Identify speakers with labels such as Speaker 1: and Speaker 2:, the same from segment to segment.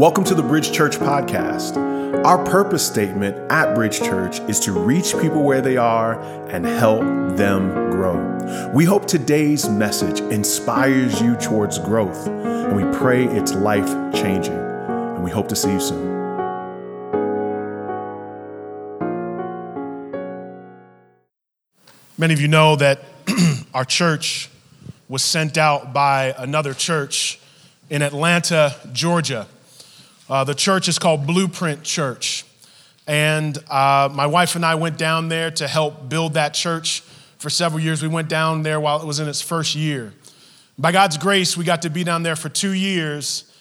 Speaker 1: Welcome to the Bridge Church podcast. Our purpose statement at Bridge Church is to reach people where they are and help them grow. We hope today's message inspires you towards growth, and we pray it's life changing. And we hope to see you soon.
Speaker 2: Many of you know that our church was sent out by another church in Atlanta, Georgia. Uh, the church is called Blueprint Church. And uh, my wife and I went down there to help build that church for several years. We went down there while it was in its first year. By God's grace, we got to be down there for two years.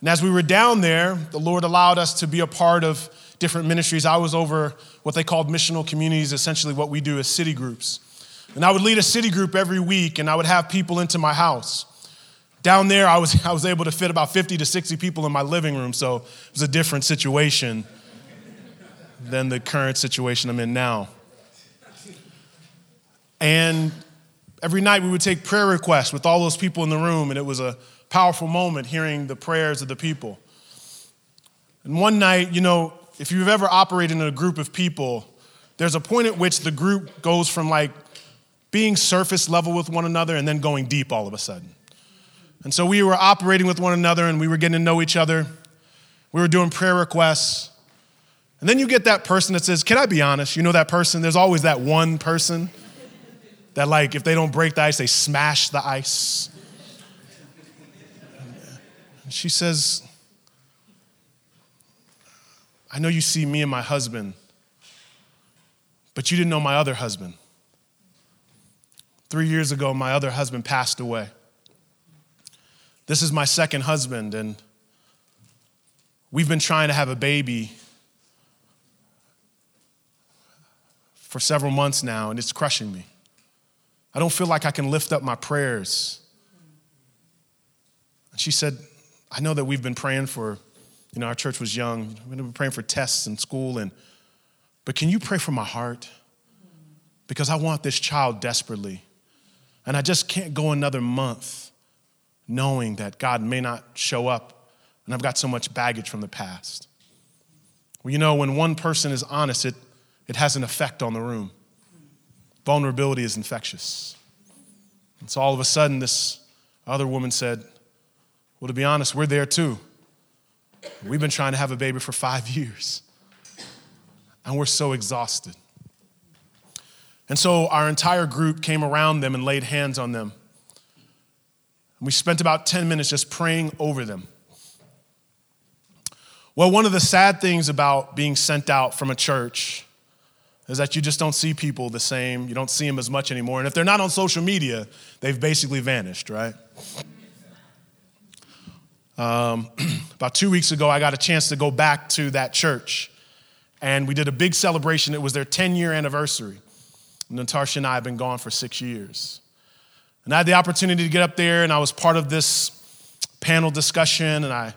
Speaker 2: And as we were down there, the Lord allowed us to be a part of different ministries. I was over what they called missional communities, essentially what we do as city groups. And I would lead a city group every week, and I would have people into my house. Down there, I was, I was able to fit about 50 to 60 people in my living room, so it was a different situation than the current situation I'm in now. And every night we would take prayer requests with all those people in the room, and it was a powerful moment hearing the prayers of the people. And one night, you know, if you've ever operated in a group of people, there's a point at which the group goes from like being surface level with one another and then going deep all of a sudden. And so we were operating with one another and we were getting to know each other. We were doing prayer requests. And then you get that person that says, Can I be honest? You know that person? There's always that one person that, like, if they don't break the ice, they smash the ice. And she says, I know you see me and my husband, but you didn't know my other husband. Three years ago, my other husband passed away. This is my second husband, and we've been trying to have a baby for several months now, and it's crushing me. I don't feel like I can lift up my prayers. And she said, I know that we've been praying for, you know, our church was young. We've been praying for tests in school, and but can you pray for my heart? Because I want this child desperately. And I just can't go another month knowing that God may not show up and I've got so much baggage from the past. Well, you know, when one person is honest, it, it has an effect on the room. Vulnerability is infectious. And so all of a sudden, this other woman said, Well, to be honest, we're there too. We've been trying to have a baby for five years, and we're so exhausted. And so our entire group came around them and laid hands on them. We spent about 10 minutes just praying over them. Well, one of the sad things about being sent out from a church is that you just don't see people the same. You don't see them as much anymore. And if they're not on social media, they've basically vanished, right? Um, about two weeks ago, I got a chance to go back to that church. And we did a big celebration. It was their 10 year anniversary. Natasha and I have been gone for six years. And I had the opportunity to get up there, and I was part of this panel discussion, and I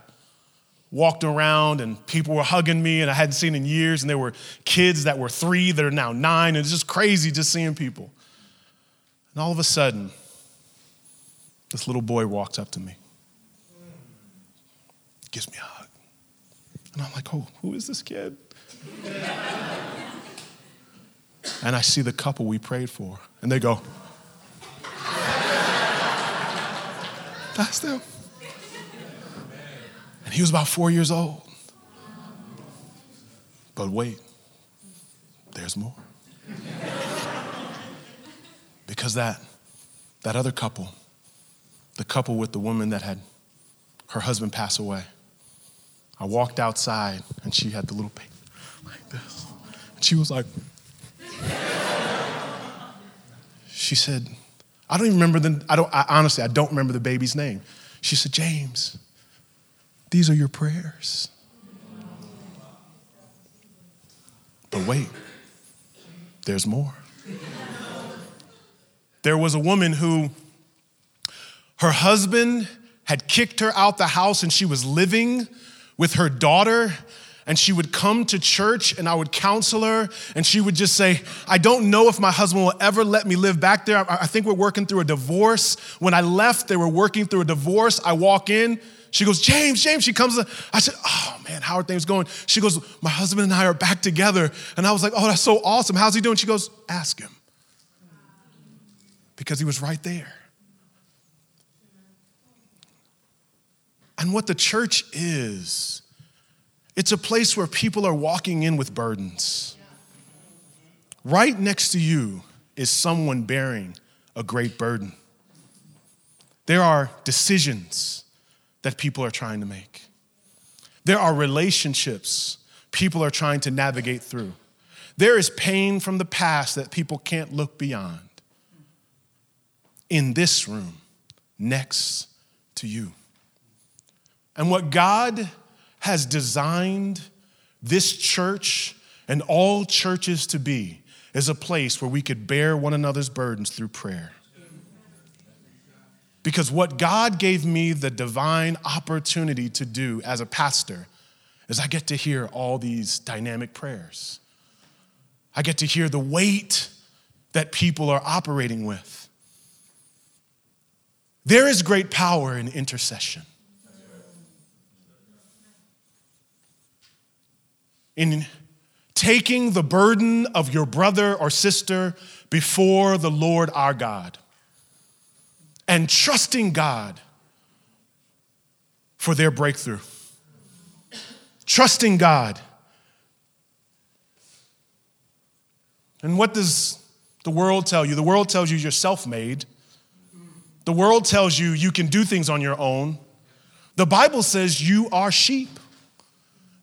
Speaker 2: walked around, and people were hugging me, and I hadn't seen in years, and there were kids that were three that are now nine, and it's just crazy just seeing people. And all of a sudden, this little boy walks up to me, gives me a hug. And I'm like, oh, who is this kid? and I see the couple we prayed for, and they go, That's them. And he was about four years old. But wait, there's more. because that, that other couple, the couple with the woman that had her husband pass away, I walked outside and she had the little baby like this. And she was like, she said, I don't even remember the, I don't, I, honestly, I don't remember the baby's name. She said, James, these are your prayers. But wait, there's more. There was a woman who, her husband had kicked her out the house and she was living with her daughter and she would come to church and I would counsel her and she would just say, I don't know if my husband will ever let me live back there. I think we're working through a divorce. When I left, they were working through a divorce. I walk in, She goes, James, James. She comes. I said, Oh man, how are things going? She goes, My husband and I are back together. And I was like, Oh, that's so awesome. How's he doing? She goes, Ask him. Because he was right there. And what the church is, it's a place where people are walking in with burdens. Right next to you is someone bearing a great burden. There are decisions that people are trying to make. There are relationships people are trying to navigate through. There is pain from the past that people can't look beyond. In this room, next to you. And what God has designed this church and all churches to be is a place where we could bear one another's burdens through prayer. Because what God gave me the divine opportunity to do as a pastor is I get to hear all these dynamic prayers. I get to hear the weight that people are operating with. There is great power in intercession. In taking the burden of your brother or sister before the Lord our God and trusting God for their breakthrough. Trusting God. And what does the world tell you? The world tells you you're self made. The world tells you you can do things on your own. The Bible says you are sheep.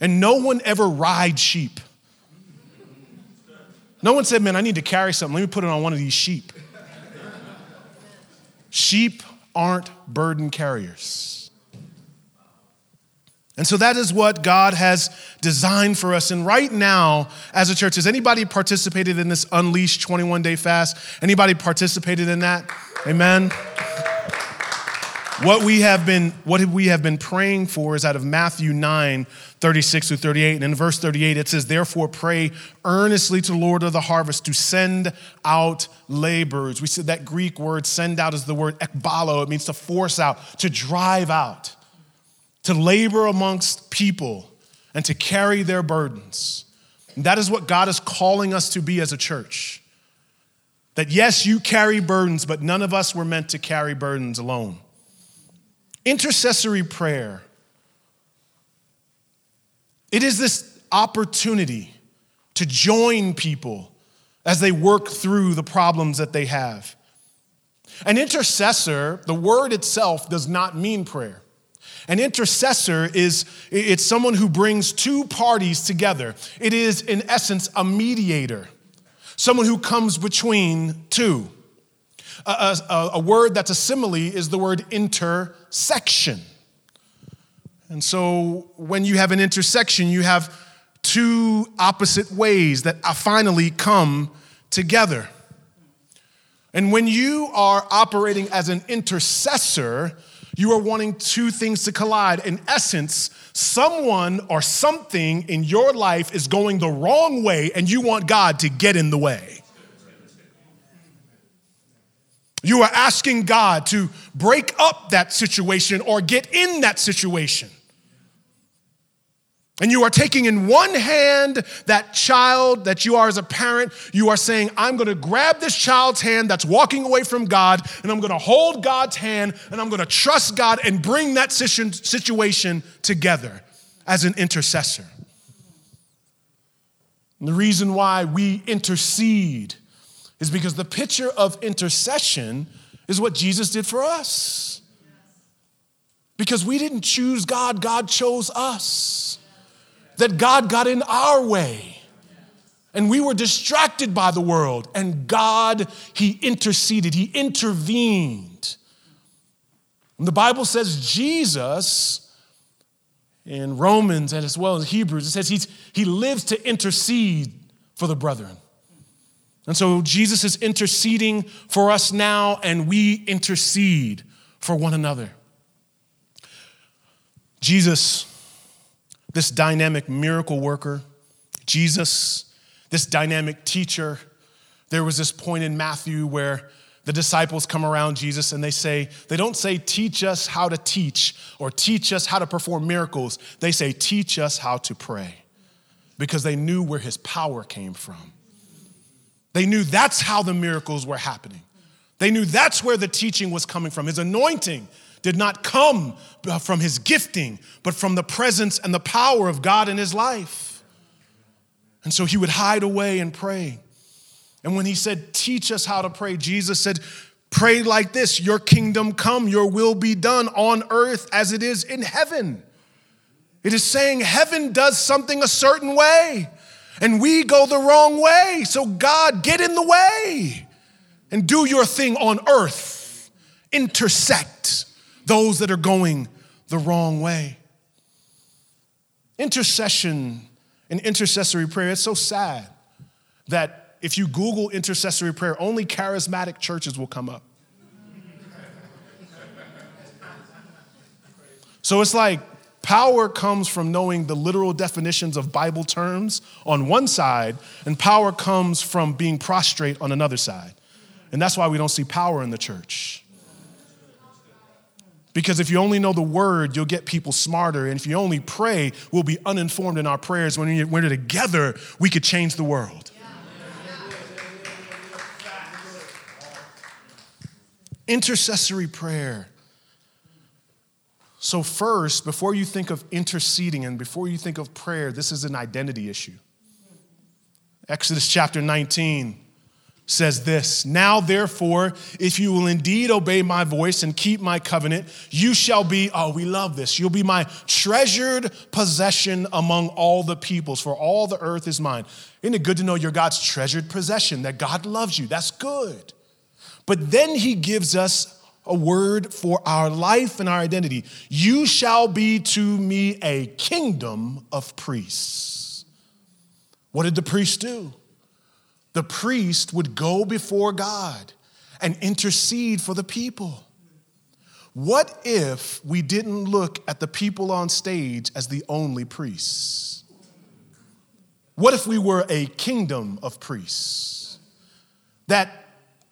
Speaker 2: And no one ever rides sheep. No one said, Man, I need to carry something. Let me put it on one of these sheep. Sheep aren't burden carriers. And so that is what God has designed for us. And right now, as a church, has anybody participated in this Unleashed 21 day fast? Anybody participated in that? Amen. What we have been, what we have been praying for is out of Matthew 9, 36 through 38. And in verse 38, it says, Therefore pray earnestly to the Lord of the harvest to send out laborers. We said that Greek word send out is the word ekbalo. It means to force out, to drive out, to labor amongst people, and to carry their burdens. And that is what God is calling us to be as a church. That yes, you carry burdens, but none of us were meant to carry burdens alone. Intercessory prayer. It is this opportunity to join people as they work through the problems that they have. An intercessor, the word itself does not mean prayer. An intercessor is it's someone who brings two parties together. It is in essence a mediator. Someone who comes between two. A, a, a word that's a simile is the word intersection. And so when you have an intersection, you have two opposite ways that finally come together. And when you are operating as an intercessor, you are wanting two things to collide. In essence, someone or something in your life is going the wrong way, and you want God to get in the way. You are asking God to break up that situation or get in that situation. And you are taking in one hand that child that you are as a parent. You are saying, I'm going to grab this child's hand that's walking away from God, and I'm going to hold God's hand, and I'm going to trust God and bring that situation together as an intercessor. And the reason why we intercede is because the picture of intercession is what Jesus did for us. Because we didn't choose God, God chose us. That God got in our way. And we were distracted by the world. And God, He interceded, He intervened. And the Bible says Jesus, in Romans and as well as Hebrews, it says he's, He lives to intercede for the brethren. And so Jesus is interceding for us now, and we intercede for one another. Jesus, this dynamic miracle worker, Jesus, this dynamic teacher, there was this point in Matthew where the disciples come around Jesus and they say, they don't say, teach us how to teach or teach us how to perform miracles. They say, teach us how to pray because they knew where his power came from. They knew that's how the miracles were happening. They knew that's where the teaching was coming from. His anointing did not come uh, from his gifting, but from the presence and the power of God in his life. And so he would hide away and pray. And when he said, Teach us how to pray, Jesus said, Pray like this Your kingdom come, your will be done on earth as it is in heaven. It is saying heaven does something a certain way, and we go the wrong way. So, God, get in the way and do your thing on earth. Intersect those that are going the wrong way. Intercession and intercessory prayer, it's so sad that if you Google intercessory prayer, only charismatic churches will come up. So it's like power comes from knowing the literal definitions of Bible terms on one side, and power comes from being prostrate on another side. And that's why we don't see power in the church. Because if you only know the word, you'll get people smarter. And if you only pray, we'll be uninformed in our prayers. When we're together, we could change the world. Intercessory prayer. So, first, before you think of interceding and before you think of prayer, this is an identity issue. Exodus chapter 19 says this Now, therefore, if you will indeed obey my voice and keep my covenant, you shall be, oh, we love this, you'll be my treasured possession among all the peoples, for all the earth is mine. Isn't it good to know you're God's treasured possession, that God loves you? That's good. But then he gives us a word for our life and our identity. You shall be to me a kingdom of priests. What did the priest do? The priest would go before God and intercede for the people. What if we didn't look at the people on stage as the only priests? What if we were a kingdom of priests? That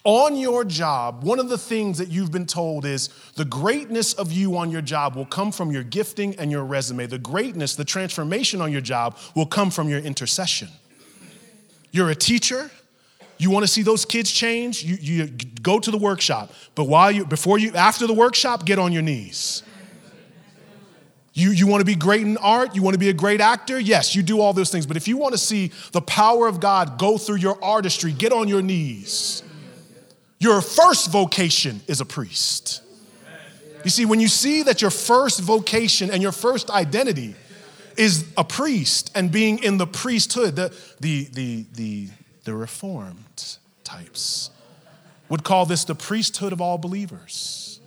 Speaker 2: on your job, one of the things that you've been told is the greatness of you on your job will come from your gifting and your resume. The greatness, the transformation on your job will come from your intercession. You're a teacher, you want to see those kids change, you, you go to the workshop. But while you, before you, after the workshop, get on your knees. You, you want to be great in art? You want to be a great actor? Yes, you do all those things. But if you want to see the power of God go through your artistry, get on your knees. Your first vocation is a priest. You see, when you see that your first vocation and your first identity is a priest and being in the priesthood, the, the, the, the, the reformed types would call this the priesthood of all believers.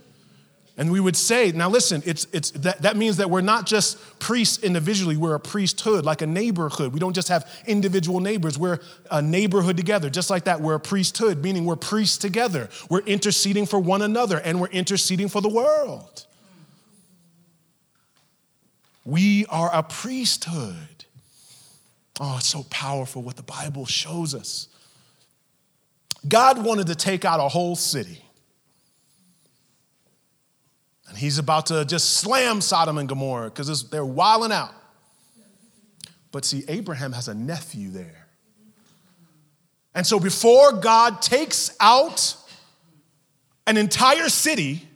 Speaker 2: And we would say, now listen, it's, it's, that, that means that we're not just priests individually, we're a priesthood, like a neighborhood. We don't just have individual neighbors, we're a neighborhood together. Just like that, we're a priesthood, meaning we're priests together. We're interceding for one another and we're interceding for the world. We are a priesthood. Oh, it's so powerful what the Bible shows us. God wanted to take out a whole city. And he's about to just slam Sodom and Gomorrah because they're wilding out. But see, Abraham has a nephew there. And so before God takes out an entire city,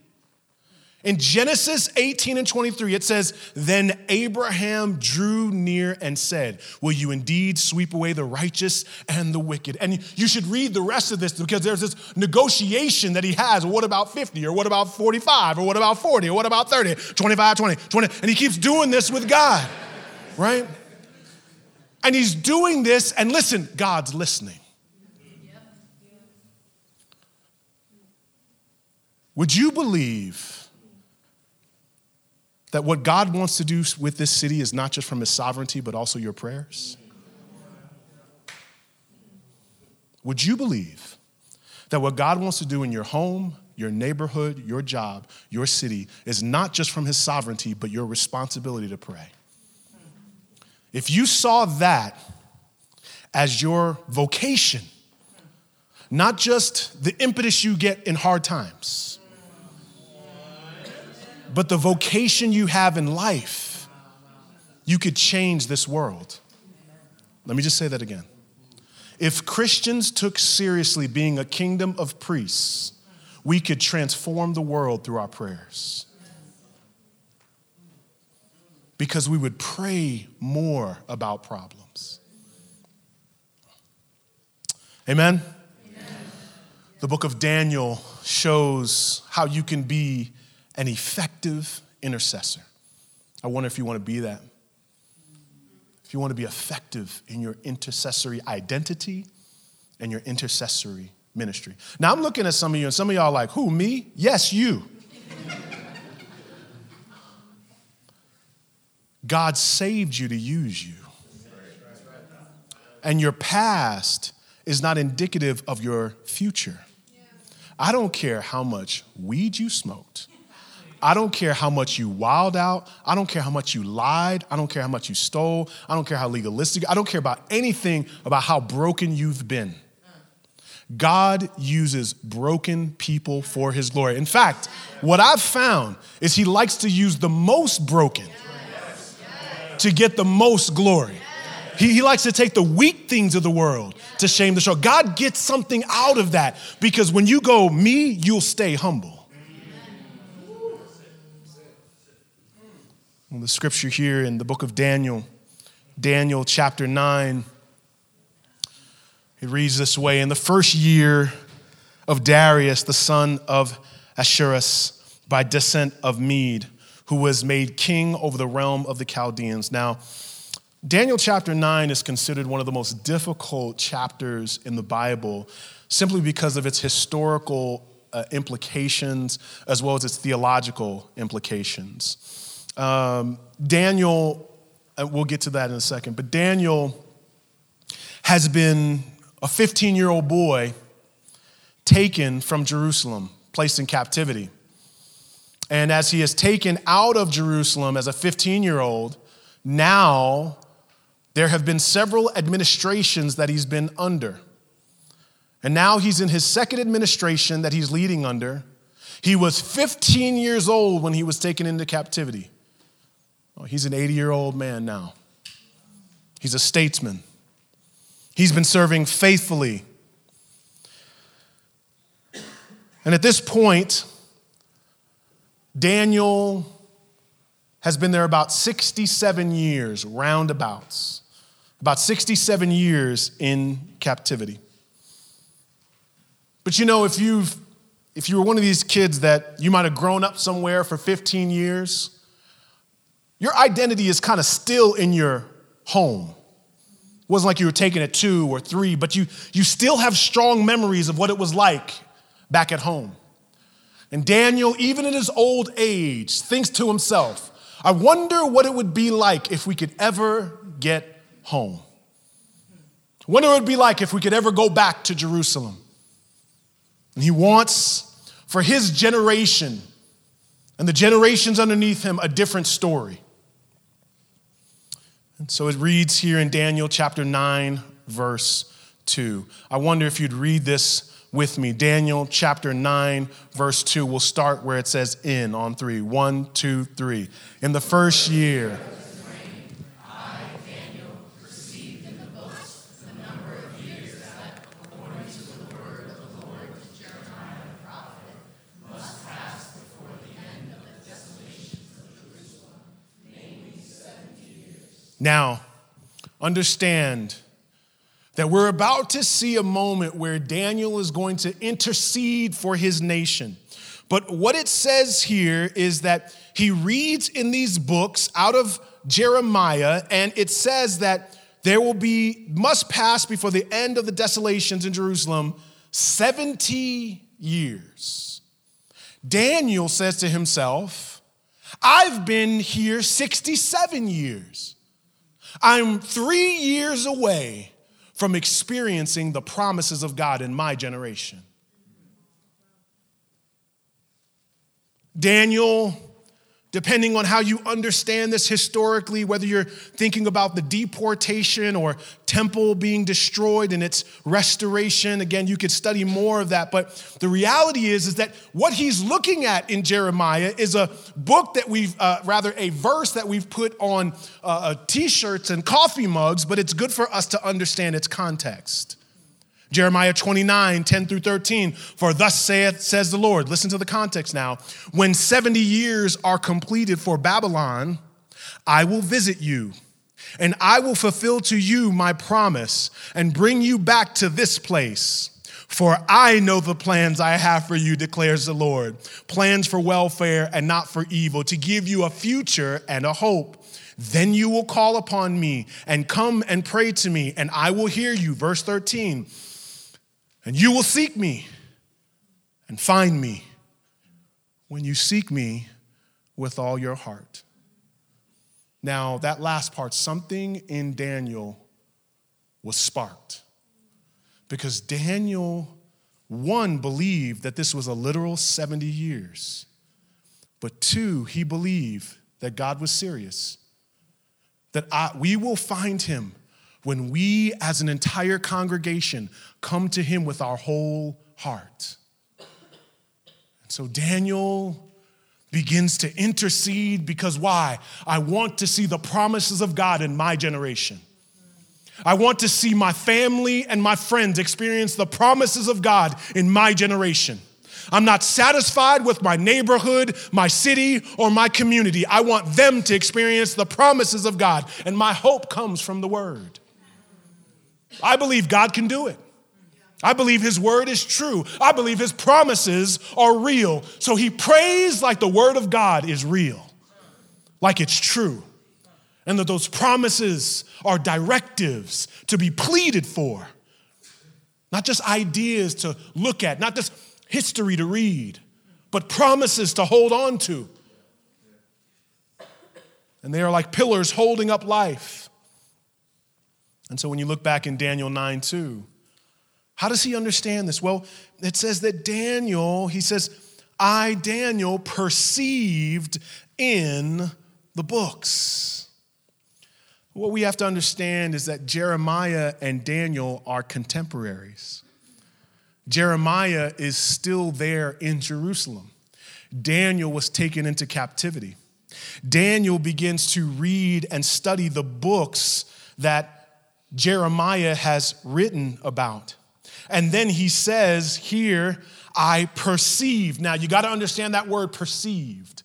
Speaker 2: in Genesis 18 and 23, it says, Then Abraham drew near and said, Will you indeed sweep away the righteous and the wicked? And you should read the rest of this because there's this negotiation that he has. What about 50? Or what about 45? Or what about 40? Or what about 30? 25, 20, 20. And he keeps doing this with God, right? And he's doing this, and listen, God's listening. Would you believe? That what God wants to do with this city is not just from his sovereignty, but also your prayers? Would you believe that what God wants to do in your home, your neighborhood, your job, your city is not just from his sovereignty, but your responsibility to pray? If you saw that as your vocation, not just the impetus you get in hard times, but the vocation you have in life, you could change this world. Let me just say that again. If Christians took seriously being a kingdom of priests, we could transform the world through our prayers. Because we would pray more about problems. Amen? Amen? The book of Daniel shows how you can be an effective intercessor. I wonder if you want to be that. If you want to be effective in your intercessory identity and your intercessory ministry. Now, I'm looking at some of you, and some of y'all are like, who, me? Yes, you. God saved you to use you. And your past is not indicative of your future. I don't care how much weed you smoked. I don't care how much you wild out. I don't care how much you lied. I don't care how much you stole. I don't care how legalistic. I don't care about anything about how broken you've been. God uses broken people for his glory. In fact, what I've found is he likes to use the most broken to get the most glory. He, he likes to take the weak things of the world to shame the strong. God gets something out of that because when you go me, you'll stay humble. The scripture here in the book of Daniel, Daniel chapter 9, it reads this way In the first year of Darius, the son of Ahasuerus, by descent of Mede, who was made king over the realm of the Chaldeans. Now, Daniel chapter 9 is considered one of the most difficult chapters in the Bible simply because of its historical uh, implications as well as its theological implications. Um, Daniel, we'll get to that in a second, but Daniel has been a 15 year old boy taken from Jerusalem, placed in captivity. And as he is taken out of Jerusalem as a 15 year old, now there have been several administrations that he's been under. And now he's in his second administration that he's leading under. He was 15 years old when he was taken into captivity. Oh, he's an 80 year old man now. He's a statesman. He's been serving faithfully. And at this point, Daniel has been there about 67 years, roundabouts, about 67 years in captivity. But you know, if you've if you were one of these kids that you might have grown up somewhere for 15 years, your identity is kind of still in your home It wasn't like you were taking it two or three, but you, you still have strong memories of what it was like back at home. And Daniel, even in his old age, thinks to himself, I wonder what it would be like if we could ever get home. I wonder what it would be like if we could ever go back to Jerusalem. And he wants for his generation and the generations underneath him a different story. And so it reads here in Daniel chapter 9, verse 2. I wonder if you'd read this with me. Daniel chapter 9, verse 2. We'll start where it says in on three. One, two, three. In the first year Now, understand that we're about to see a moment where Daniel is going to intercede for his nation. But what it says here is that he reads in these books out of Jeremiah, and it says that there will be, must pass before the end of the desolations in Jerusalem 70 years. Daniel says to himself, I've been here 67 years. I'm three years away from experiencing the promises of God in my generation. Daniel depending on how you understand this historically, whether you're thinking about the deportation or temple being destroyed and its restoration. Again, you could study more of that. But the reality is, is that what he's looking at in Jeremiah is a book that we've, uh, rather, a verse that we've put on uh, uh t shirts and coffee mugs, but it's good for us to understand its context. Jeremiah 29, 10 through 13. For thus saith, says the Lord, listen to the context now. When 70 years are completed for Babylon, I will visit you, and I will fulfill to you my promise and bring you back to this place. For I know the plans I have for you, declares the Lord plans for welfare and not for evil, to give you a future and a hope. Then you will call upon me and come and pray to me, and I will hear you. Verse 13. And you will seek me and find me when you seek me with all your heart. Now, that last part, something in Daniel was sparked. Because Daniel, one, believed that this was a literal 70 years. But two, he believed that God was serious. That I, we will find him when we, as an entire congregation, come to him with our whole heart. And so Daniel begins to intercede because why? I want to see the promises of God in my generation. I want to see my family and my friends experience the promises of God in my generation. I'm not satisfied with my neighborhood, my city, or my community. I want them to experience the promises of God, and my hope comes from the Word. I believe God can do it. I believe his word is true. I believe his promises are real. So he prays like the word of God is real, like it's true. And that those promises are directives to be pleaded for, not just ideas to look at, not just history to read, but promises to hold on to. And they are like pillars holding up life. And so when you look back in Daniel 9 2, how does he understand this? Well, it says that Daniel, he says, I, Daniel, perceived in the books. What we have to understand is that Jeremiah and Daniel are contemporaries. Jeremiah is still there in Jerusalem. Daniel was taken into captivity. Daniel begins to read and study the books that Jeremiah has written about. And then he says here, I perceived. Now you got to understand that word perceived.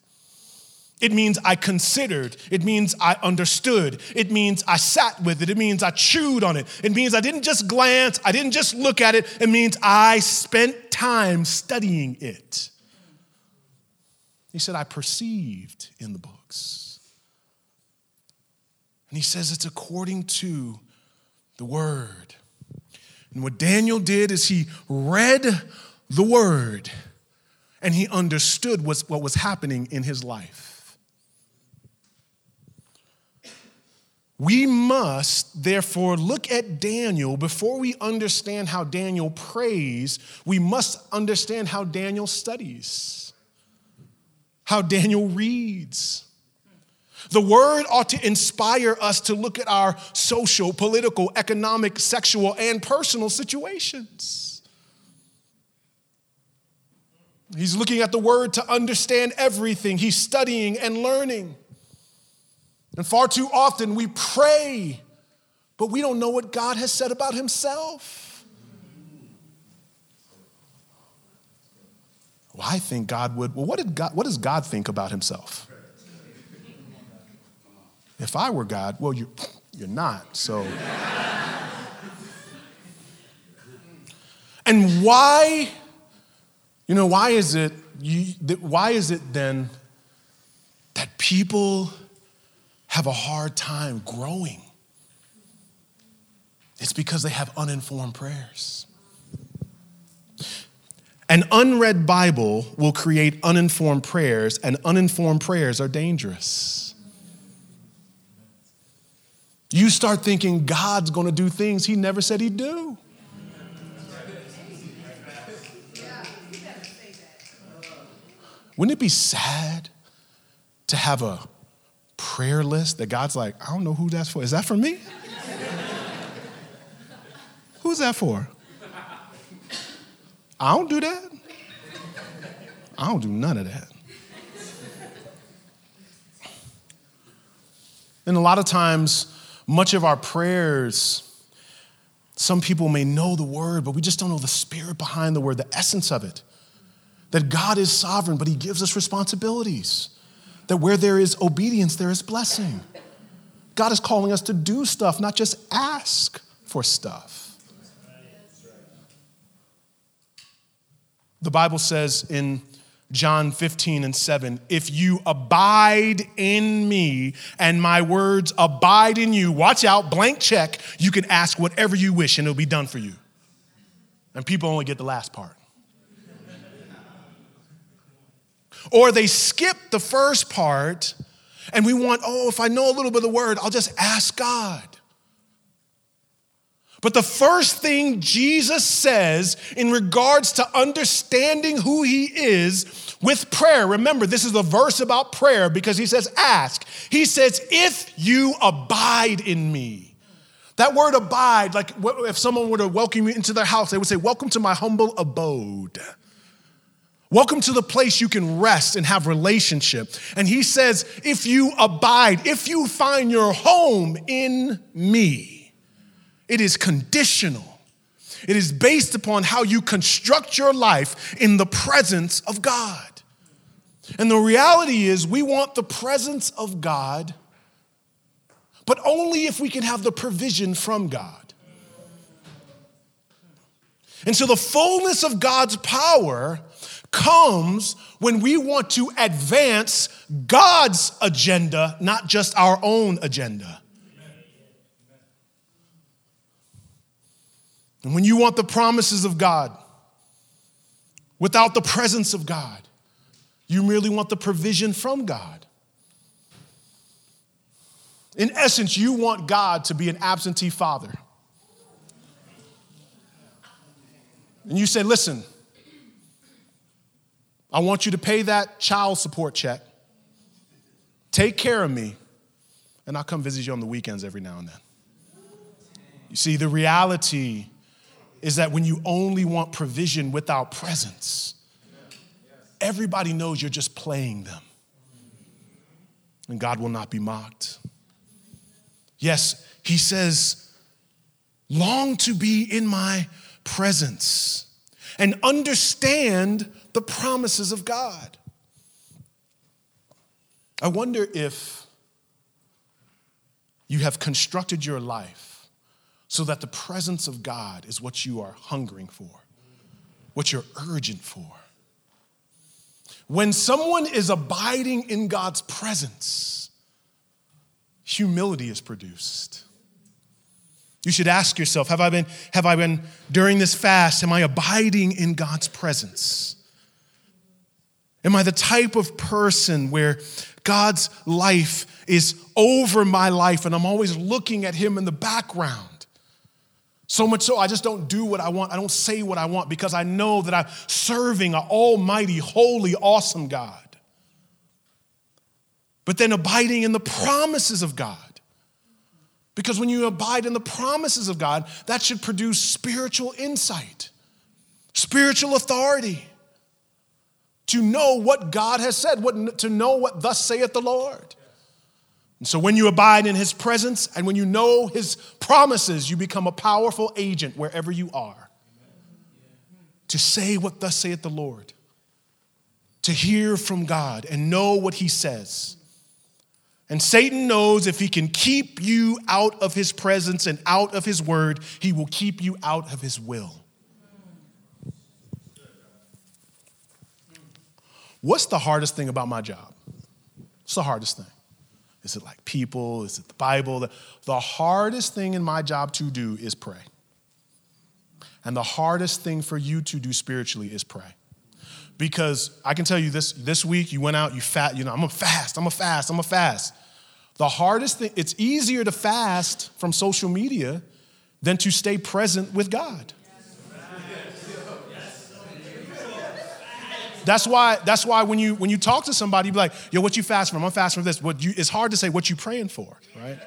Speaker 2: It means I considered. It means I understood. It means I sat with it. It means I chewed on it. It means I didn't just glance, I didn't just look at it. It means I spent time studying it. He said, I perceived in the books. And he says it's according to the word. And what Daniel did is he read the word and he understood what was happening in his life. We must therefore look at Daniel before we understand how Daniel prays. We must understand how Daniel studies, how Daniel reads. The word ought to inspire us to look at our social, political, economic, sexual, and personal situations. He's looking at the word to understand everything. He's studying and learning. And far too often we pray, but we don't know what God has said about himself. Well, I think God would. Well, what, did God, what does God think about himself? If I were God, well, you, you're not, so. and why, you know, why is it, you, that why is it then that people have a hard time growing? It's because they have uninformed prayers. An unread Bible will create uninformed prayers, and uninformed prayers are dangerous. You start thinking God's going to do things he never said he'd do. Wouldn't it be sad to have a prayer list that God's like, I don't know who that's for. Is that for me? Who's that for? I don't do that. I don't do none of that. And a lot of times, much of our prayers, some people may know the word, but we just don't know the spirit behind the word, the essence of it. That God is sovereign, but He gives us responsibilities. That where there is obedience, there is blessing. God is calling us to do stuff, not just ask for stuff. The Bible says in John 15 and 7 If you abide in me and my words abide in you, watch out, blank check, you can ask whatever you wish and it'll be done for you. And people only get the last part. Or they skip the first part and we want, oh, if I know a little bit of the word, I'll just ask God. But the first thing Jesus says in regards to understanding who he is with prayer, remember, this is a verse about prayer because he says, ask. He says, if you abide in me. That word abide, like if someone were to welcome you into their house, they would say, Welcome to my humble abode. Welcome to the place you can rest and have relationship. And he says, if you abide, if you find your home in me, it is conditional. It is based upon how you construct your life in the presence of God. And the reality is, we want the presence of God, but only if we can have the provision from God. And so the fullness of God's power comes when we want to advance God's agenda, not just our own agenda. And when you want the promises of God without the presence of God, you merely want the provision from God. In essence, you want God to be an absentee father. And you say, listen, I want you to pay that child support check, take care of me, and I'll come visit you on the weekends every now and then. You see, the reality is that when you only want provision without presence, everybody knows you're just playing them. And God will not be mocked. Yes, He says, long to be in my presence and understand the promises of God. I wonder if you have constructed your life so that the presence of God is what you are hungering for, what you're urgent for. When someone is abiding in God's presence, humility is produced. You should ask yourself, have I been, have I been during this fast, am I abiding in God's presence? Am I the type of person where God's life is over my life and I'm always looking at Him in the background? So much so, I just don't do what I want. I don't say what I want because I know that I'm serving an almighty, holy, awesome God. But then abiding in the promises of God. Because when you abide in the promises of God, that should produce spiritual insight, spiritual authority to know what God has said, what, to know what thus saith the Lord. And so when you abide in his presence and when you know his promises, you become a powerful agent wherever you are. To say what thus saith the Lord, to hear from God and know what he says. And Satan knows if he can keep you out of his presence and out of his word, he will keep you out of his will. What's the hardest thing about my job? What's the hardest thing? Is it like people? Is it the Bible? The, hardest thing in my job to do is pray. And the hardest thing for you to do spiritually is pray. Because I can tell you this this week you went out, you fat, you know, I'm a fast, I'm a fast, I'm a fast. The hardest thing, it's easier to fast from social media than to stay present with God. That's why, that's why when you when you talk to somebody, you be like, yo, what you fast from? I'm fasting from this. What you, it's hard to say what you praying for, right?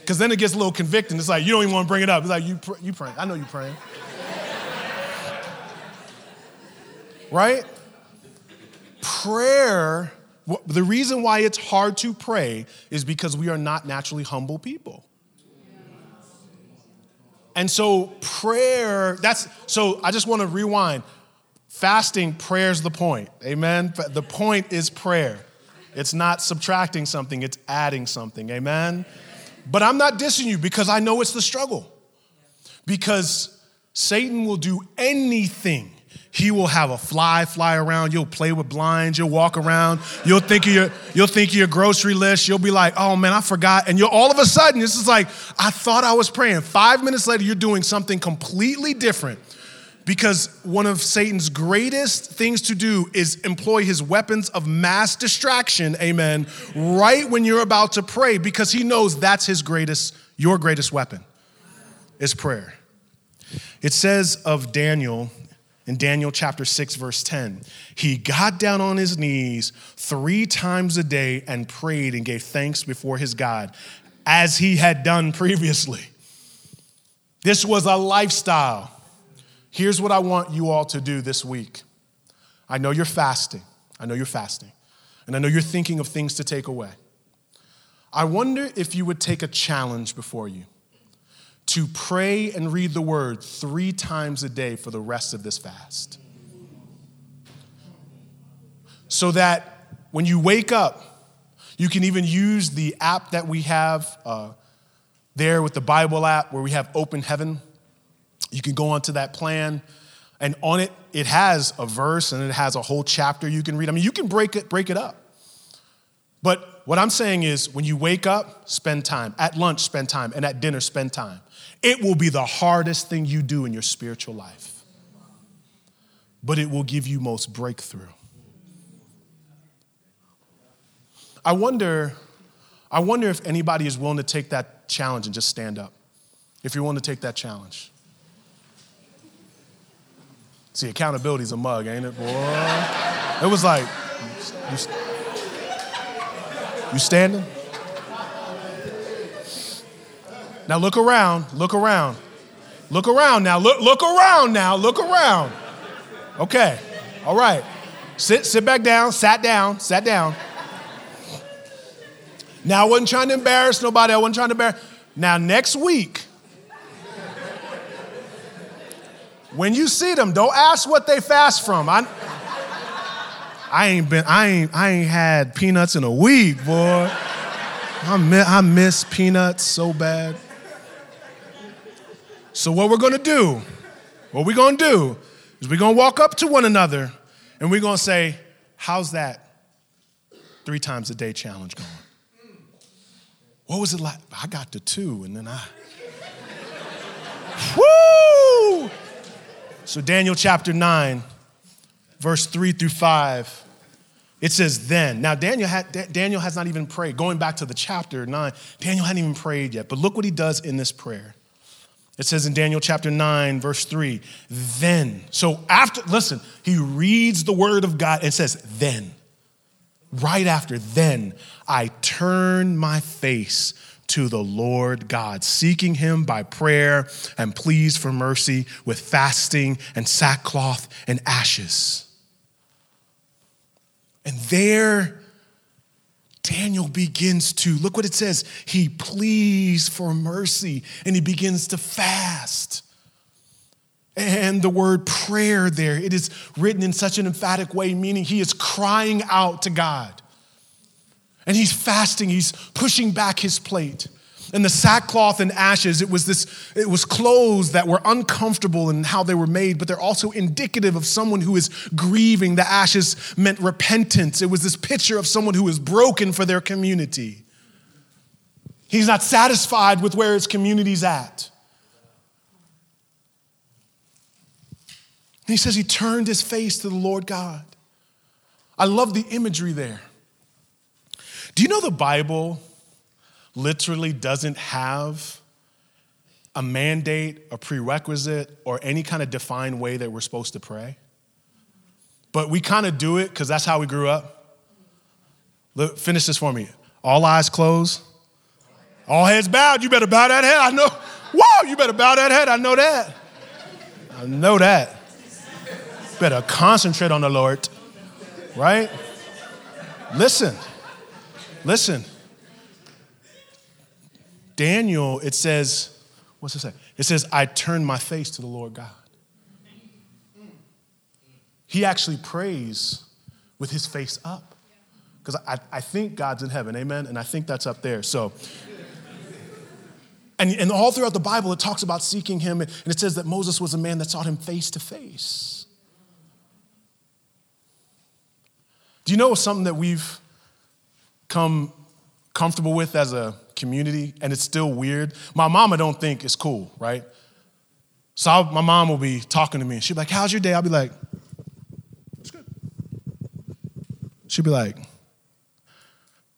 Speaker 2: Because then it gets a little convicting. It's like you don't even want to bring it up. It's like you pr- you praying. I know you praying. right? Prayer, the reason why it's hard to pray is because we are not naturally humble people. And so prayer, that's so I just want to rewind. Fasting, prayer's the point. Amen. The point is prayer. It's not subtracting something, it's adding something. Amen. But I'm not dissing you because I know it's the struggle. Because Satan will do anything he will have a fly fly around. You'll play with blinds. You'll walk around. You'll think of your, you'll think of your grocery list. You'll be like, oh man, I forgot. And you'll all of a sudden, this is like, I thought I was praying. Five minutes later, you're doing something completely different. Because one of Satan's greatest things to do is employ his weapons of mass distraction, amen, right when you're about to pray, because he knows that's his greatest, your greatest weapon is prayer. It says of Daniel in Daniel chapter 6, verse 10. He got down on his knees three times a day and prayed and gave thanks before his God, as he had done previously. This was a lifestyle. Here's what I want you all to do this week. I know you're fasting. I know you're fasting. And I know you're thinking of things to take away. I wonder if you would take a challenge before you to pray and read the word three times a day for the rest of this fast. So that when you wake up, you can even use the app that we have uh, there with the Bible app where we have Open Heaven. You can go onto that plan, and on it, it has a verse and it has a whole chapter you can read. I mean, you can break it, break it up. But what I'm saying is when you wake up, spend time. At lunch, spend time. And at dinner, spend time. It will be the hardest thing you do in your spiritual life, but it will give you most breakthrough. I wonder, I wonder if anybody is willing to take that challenge and just stand up. If you're willing to take that challenge. See, accountability is a mug, ain't it, boy? It was like, you, you standing? Now look around, look around. Look around now. Look, look around now. Look around. Okay. All right. Sit, sit back down, sat down, sat down. Now I wasn't trying to embarrass nobody. I wasn't trying to embarrass. Now next week, when you see them, don't ask what they fast from. I, I ain't been, I ain't, I ain't had peanuts in a week, boy. I miss, I miss peanuts so bad. So, what we're gonna do, what we're gonna do is we're gonna walk up to one another and we're gonna say, How's that three times a day challenge going? What was it like? I got the two, and then I. Woo! So, Daniel chapter 9, verse 3 through 5. It says then. Now Daniel had Daniel has not even prayed. Going back to the chapter 9, Daniel hadn't even prayed yet. But look what he does in this prayer. It says in Daniel chapter 9, verse 3, then. So after, listen, he reads the word of God and says, then. Right after, then, I turn my face to the Lord God, seeking him by prayer and pleas for mercy with fasting and sackcloth and ashes. And there Daniel begins to, look what it says, he pleads for mercy and he begins to fast. And the word prayer there, it is written in such an emphatic way, meaning he is crying out to God. And he's fasting, he's pushing back his plate. And the sackcloth and ashes it was this it was clothes that were uncomfortable in how they were made but they're also indicative of someone who is grieving. The ashes meant repentance. It was this picture of someone who is broken for their community. He's not satisfied with where his community's at. And he says he turned his face to the lord god. I love the imagery there do you know the bible literally doesn't have a mandate, a prerequisite, or any kind of defined way that we're supposed to pray. but we kind of do it because that's how we grew up. Look, finish this for me. All eyes closed, all heads bowed. You better bow that head. I know. Whoa, you better bow that head. I know that. I know that. Better concentrate on the Lord, right? Listen, listen. Daniel, it says, what's it say? It says, I turned my face to the Lord God. He actually prays with his face up. Because I, I think God's in heaven, amen? And I think that's up there. So, and, and all throughout the Bible, it talks about seeking him, and it says that Moses was a man that sought him face to face. Do you know something that we've come comfortable with as a community, and it's still weird? My mama don't think it's cool, right? So I'll, my mom will be talking to me, and she'll be like, "How's your day?" I'll be like, "It's good." She'll be like,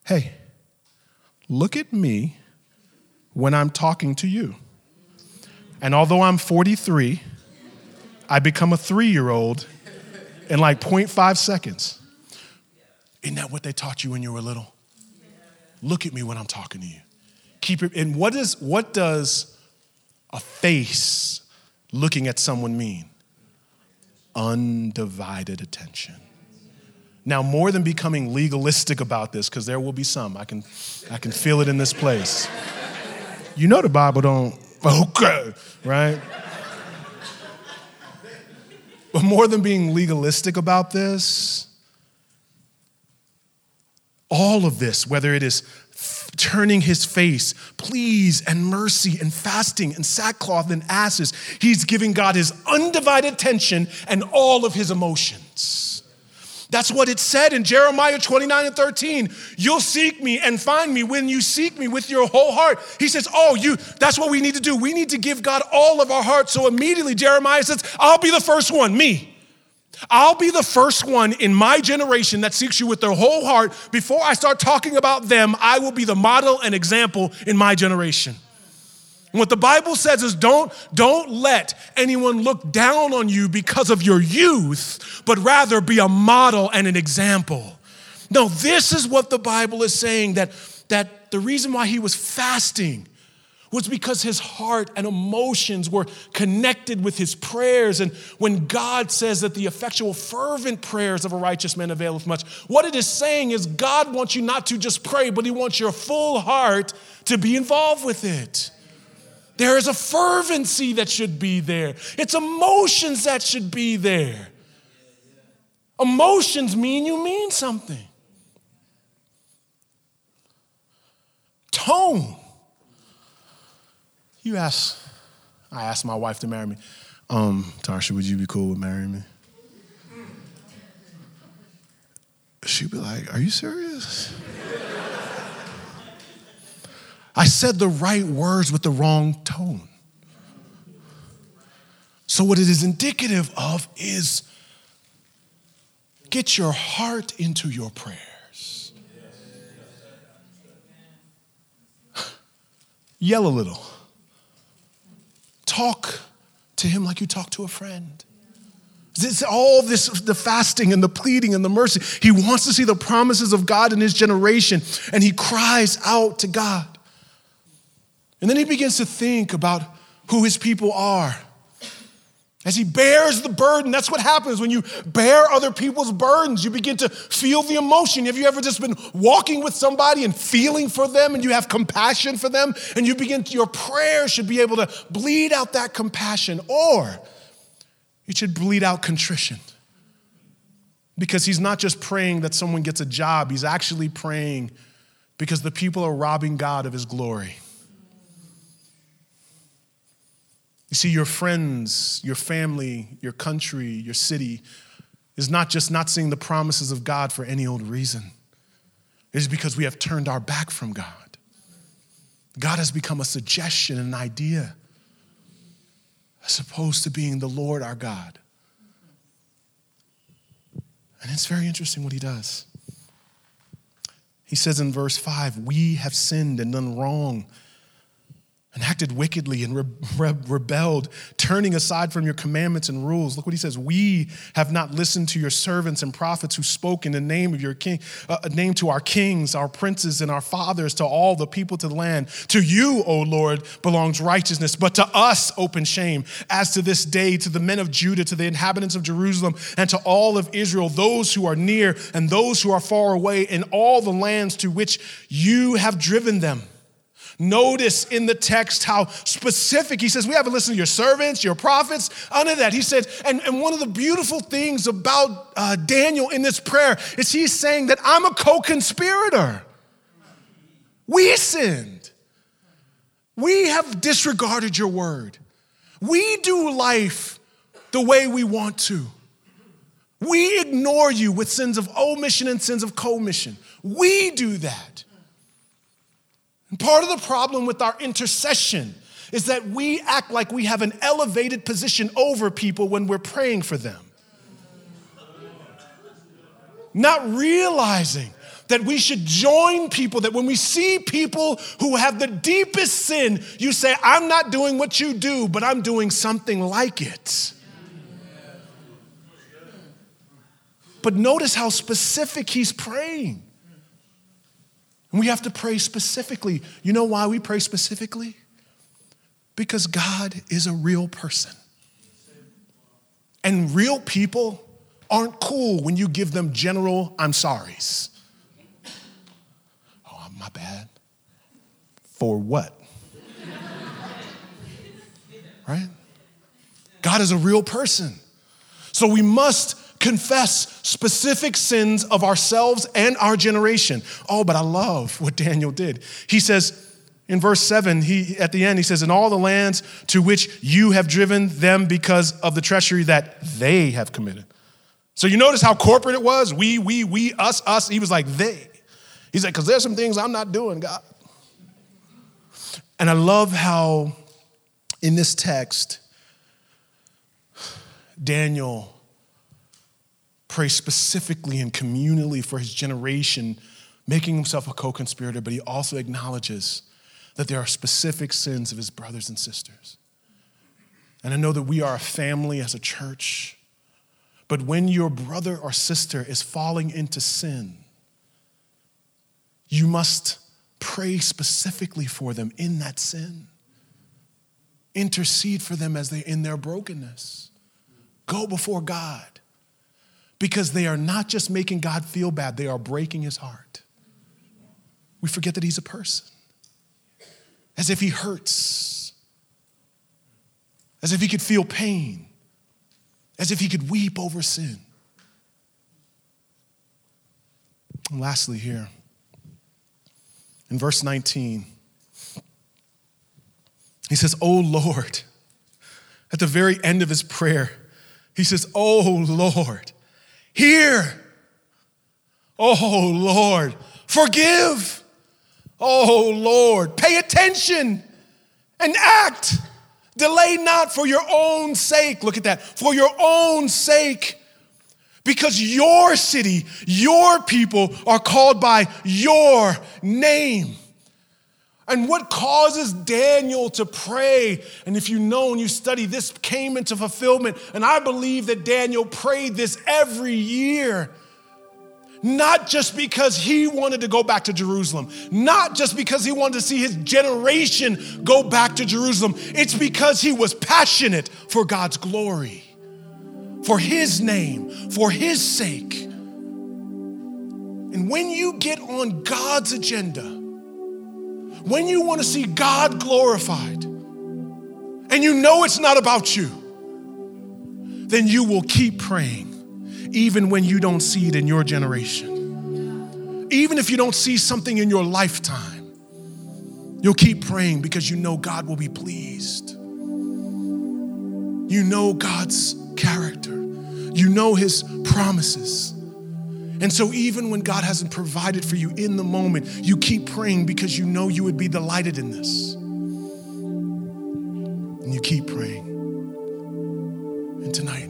Speaker 2: "Hey, look at me when I'm talking to you." And although I'm 43, I become a three year old in like 0.5 seconds. Isn't that what they taught you when you were little? Look at me when I'm talking to you. Keep it. And what is what does a face looking at someone mean? Undivided attention. Now, more than becoming legalistic about this, because there will be some, I can, I can feel it in this place. You know the Bible don't, okay, right? But more than being legalistic about this, all of this, whether it is turning his face, pleas and mercy and fasting and sackcloth and ashes, he's giving God his undivided attention and all of his emotions. That's what it said in Jeremiah 29 and 13. You'll seek me and find me when you seek me with your whole heart. He says, Oh, you, that's what we need to do. We need to give God all of our heart. So immediately Jeremiah says, I'll be the first one, me. I'll be the first one in my generation that seeks you with their whole heart. Before I start talking about them, I will be the model and example in my generation. And what the Bible says is don't, don't let anyone look down on you because of your youth, but rather be a model and an example. No, this is what the Bible is saying that, that the reason why he was fasting was because his heart and emotions were connected with his prayers. And when God says that the effectual, fervent prayers of a righteous man availeth much, what it is saying is God wants you not to just pray, but he wants your full heart to be involved with it. There is a fervency that should be there. It's emotions that should be there. Emotions mean you mean something. Tone you ask, I asked my wife to marry me. Um, Tarsha, would you be cool with marrying me? She'd be like, Are you serious? I said the right words with the wrong tone. So, what it is indicative of is get your heart into your prayers. Yell a little talk to him like you talk to a friend. It's all this, the fasting and the pleading and the mercy. He wants to see the promises of God in his generation, and he cries out to God. And then he begins to think about who his people are. As he bears the burden, that's what happens when you bear other people's burdens. You begin to feel the emotion. Have you ever just been walking with somebody and feeling for them and you have compassion for them? And you begin, to, your prayer should be able to bleed out that compassion, or it should bleed out contrition. Because he's not just praying that someone gets a job, he's actually praying because the people are robbing God of his glory. You see, your friends, your family, your country, your city is not just not seeing the promises of God for any old reason. It is because we have turned our back from God. God has become a suggestion, an idea, as opposed to being the Lord our God. And it's very interesting what he does. He says in verse 5, We have sinned and done wrong and acted wickedly and re- re- rebelled, turning aside from your commandments and rules. Look what he says. We have not listened to your servants and prophets who spoke in the name of your king, uh, name to our kings, our princes, and our fathers, to all the people to the land. To you, O Lord, belongs righteousness, but to us open shame. As to this day, to the men of Judah, to the inhabitants of Jerusalem, and to all of Israel, those who are near and those who are far away, in all the lands to which you have driven them. Notice in the text how specific he says, We haven't listened to your servants, your prophets, none of that. He said, and, and one of the beautiful things about uh, Daniel in this prayer is he's saying that I'm a co conspirator. We sinned. We have disregarded your word. We do life the way we want to. We ignore you with sins of omission and sins of commission. We do that. And part of the problem with our intercession is that we act like we have an elevated position over people when we're praying for them. Not realizing that we should join people, that when we see people who have the deepest sin, you say, I'm not doing what you do, but I'm doing something like it. But notice how specific he's praying. We have to pray specifically. You know why we pray specifically? Because God is a real person. And real people aren't cool when you give them general I'm sorries. Oh, my bad. For what? right? God is a real person. So we must confess specific sins of ourselves and our generation. Oh, but I love what Daniel did. He says, in verse 7, he at the end, he says, In all the lands to which you have driven them because of the treachery that they have committed. So you notice how corporate it was? We, we, we, us, us. He was like, they. He's like, because there's some things I'm not doing, God. And I love how in this text, Daniel pray specifically and communally for his generation, making himself a co conspirator, but he also acknowledges that there are specific sins of his brothers and sisters. And I know that we are a family as a church, but when your brother or sister is falling into sin, you must pray specifically for them in that sin. Intercede for them as they're in their brokenness. Go before God because they are not just making God feel bad, they are breaking his heart. We forget that he's a person, as if he hurts, as if he could feel pain, as if he could weep over sin. And lastly, here, in verse 19, he says, Oh Lord, at the very end of his prayer, he says, Oh Lord, Hear. Oh Lord, forgive. Oh Lord, pay attention and act. Delay not for your own sake. Look at that. For your own sake. Because your city, your people are called by your name. And what causes Daniel to pray? And if you know and you study, this came into fulfillment. And I believe that Daniel prayed this every year. Not just because he wanted to go back to Jerusalem, not just because he wanted to see his generation go back to Jerusalem. It's because he was passionate for God's glory, for his name, for his sake. And when you get on God's agenda, when you want to see God glorified and you know it's not about you, then you will keep praying even when you don't see it in your generation. Even if you don't see something in your lifetime, you'll keep praying because you know God will be pleased. You know God's character, you know His promises. And so, even when God hasn't provided for you in the moment, you keep praying because you know you would be delighted in this. And you keep praying. And tonight,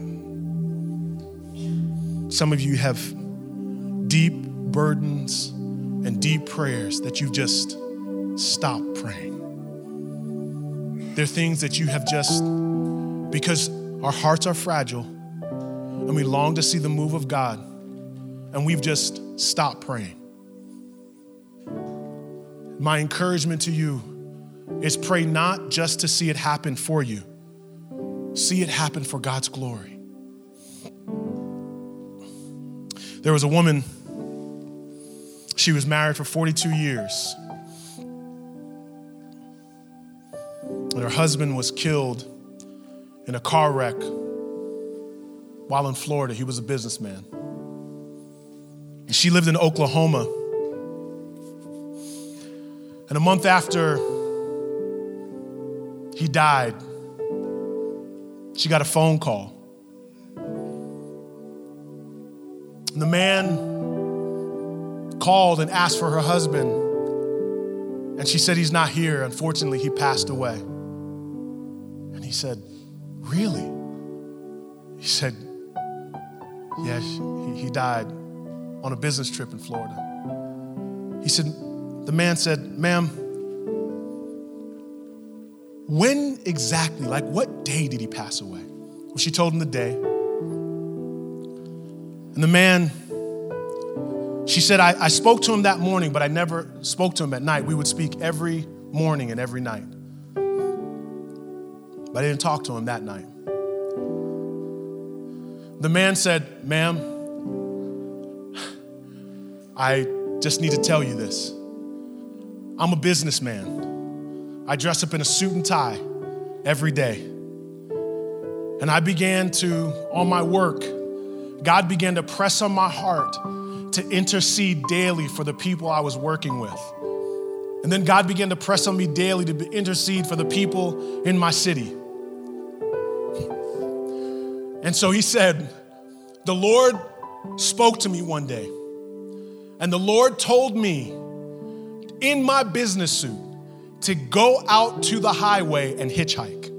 Speaker 2: some of you have deep burdens and deep prayers that you've just stopped praying. There are things that you have just, because our hearts are fragile and we long to see the move of God, and we've just stopped praying. My encouragement to you is pray not just to see it happen for you, see it happen for God's glory. There was a woman, she was married for 42 years. And her husband was killed in a car wreck while in Florida. He was a businessman. And she lived in Oklahoma. And a month after he died, she got a phone call. And the man called and asked for her husband. And she said, He's not here. Unfortunately, he passed away. And he said, Really? He said, Yeah, he died on a business trip in Florida. He said, The man said, Ma'am, when exactly, like what day did he pass away? Well, she told him the day. And the man, she said, I, I spoke to him that morning, but I never spoke to him at night. We would speak every morning and every night. But I didn't talk to him that night. The man said, Ma'am, I just need to tell you this. I'm a businessman. I dress up in a suit and tie every day. And I began to, on my work, God began to press on my heart to intercede daily for the people I was working with. And then God began to press on me daily to intercede for the people in my city. And so he said, The Lord spoke to me one day, and the Lord told me in my business suit to go out to the highway and hitchhike.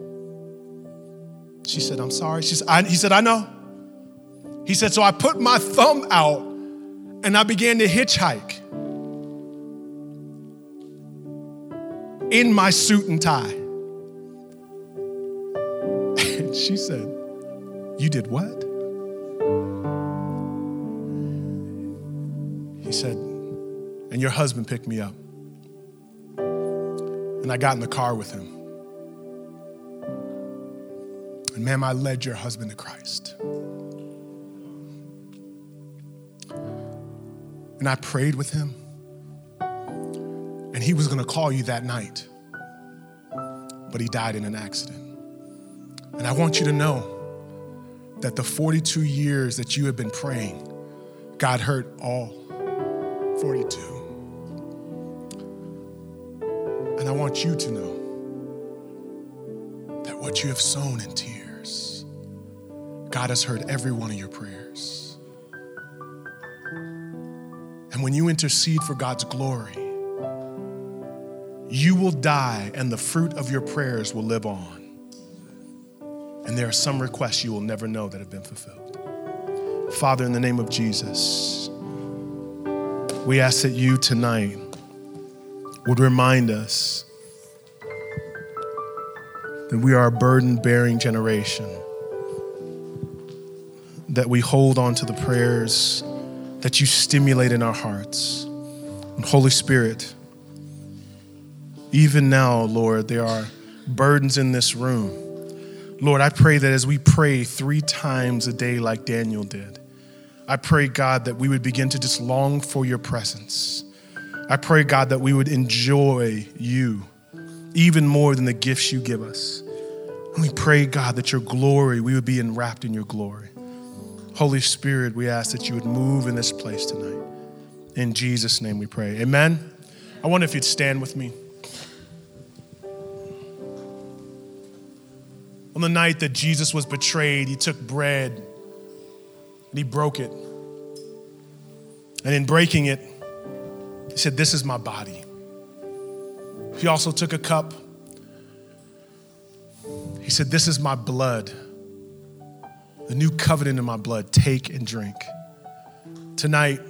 Speaker 2: She said, I'm sorry. She said, I, he said, I know. He said, So I put my thumb out and I began to hitchhike in my suit and tie. And she said, You did what? He said, And your husband picked me up. And I got in the car with him. And ma'am, I led your husband to Christ. And I prayed with him. And he was going to call you that night. But he died in an accident. And I want you to know that the 42 years that you have been praying, God heard all 42. And I want you to know that what you have sown in tears, God has heard every one of your prayers. And when you intercede for God's glory, you will die and the fruit of your prayers will live on. And there are some requests you will never know that have been fulfilled. Father, in the name of Jesus, we ask that you tonight would remind us that we are a burden bearing generation, that we hold on to the prayers that you stimulate in our hearts. And Holy Spirit, even now, Lord, there are burdens in this room. Lord, I pray that as we pray three times a day, like Daniel did, I pray, God, that we would begin to just long for your presence. I pray, God, that we would enjoy you even more than the gifts you give us. And we pray, God, that your glory, we would be enwrapped in your glory. Holy Spirit, we ask that you would move in this place tonight. In Jesus' name we pray. Amen. I wonder if you'd stand with me. On the night that Jesus was betrayed, he took bread and he broke it. And in breaking it, he said, This is my body. He also took a cup. He said, This is my blood, the new covenant in my blood. Take and drink. Tonight,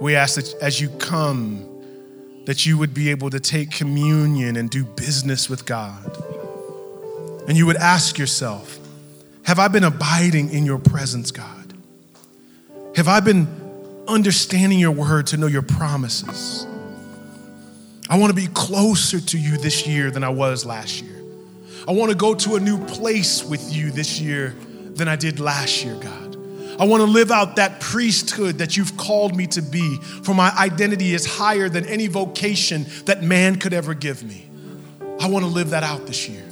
Speaker 2: we ask that as you come, that you would be able to take communion and do business with God. And you would ask yourself, Have I been abiding in your presence, God? Have I been understanding your word to know your promises? I want to be closer to you this year than I was last year. I want to go to a new place with you this year than I did last year, God. I want to live out that priesthood that you've called me to be, for my identity is higher than any vocation that man could ever give me. I want to live that out this year.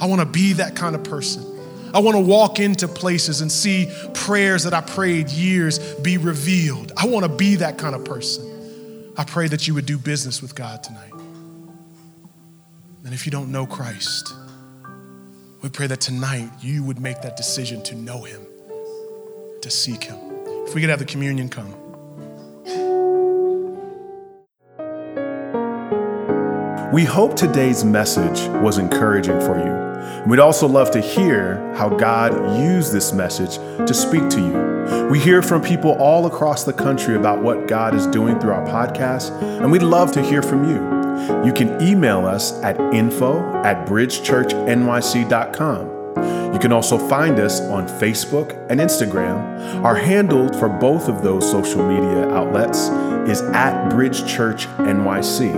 Speaker 2: I want to be that kind of person. I want to walk into places and see prayers that I prayed years be revealed. I want to be that kind of person. I pray that you would do business with God tonight. And if you don't know Christ, we pray that tonight you would make that decision to know him, to seek him. If we could have the communion come.
Speaker 1: We hope today's message was encouraging for you. We'd also love to hear how God used this message to speak to you. We hear from people all across the country about what God is doing through our podcast, and we'd love to hear from you. You can email us at info at bridgechurchnyc.com. You can also find us on Facebook and Instagram. Our handle for both of those social media outlets is at Bridge Church NYC.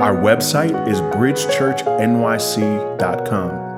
Speaker 1: Our website is bridgechurchnyc.com.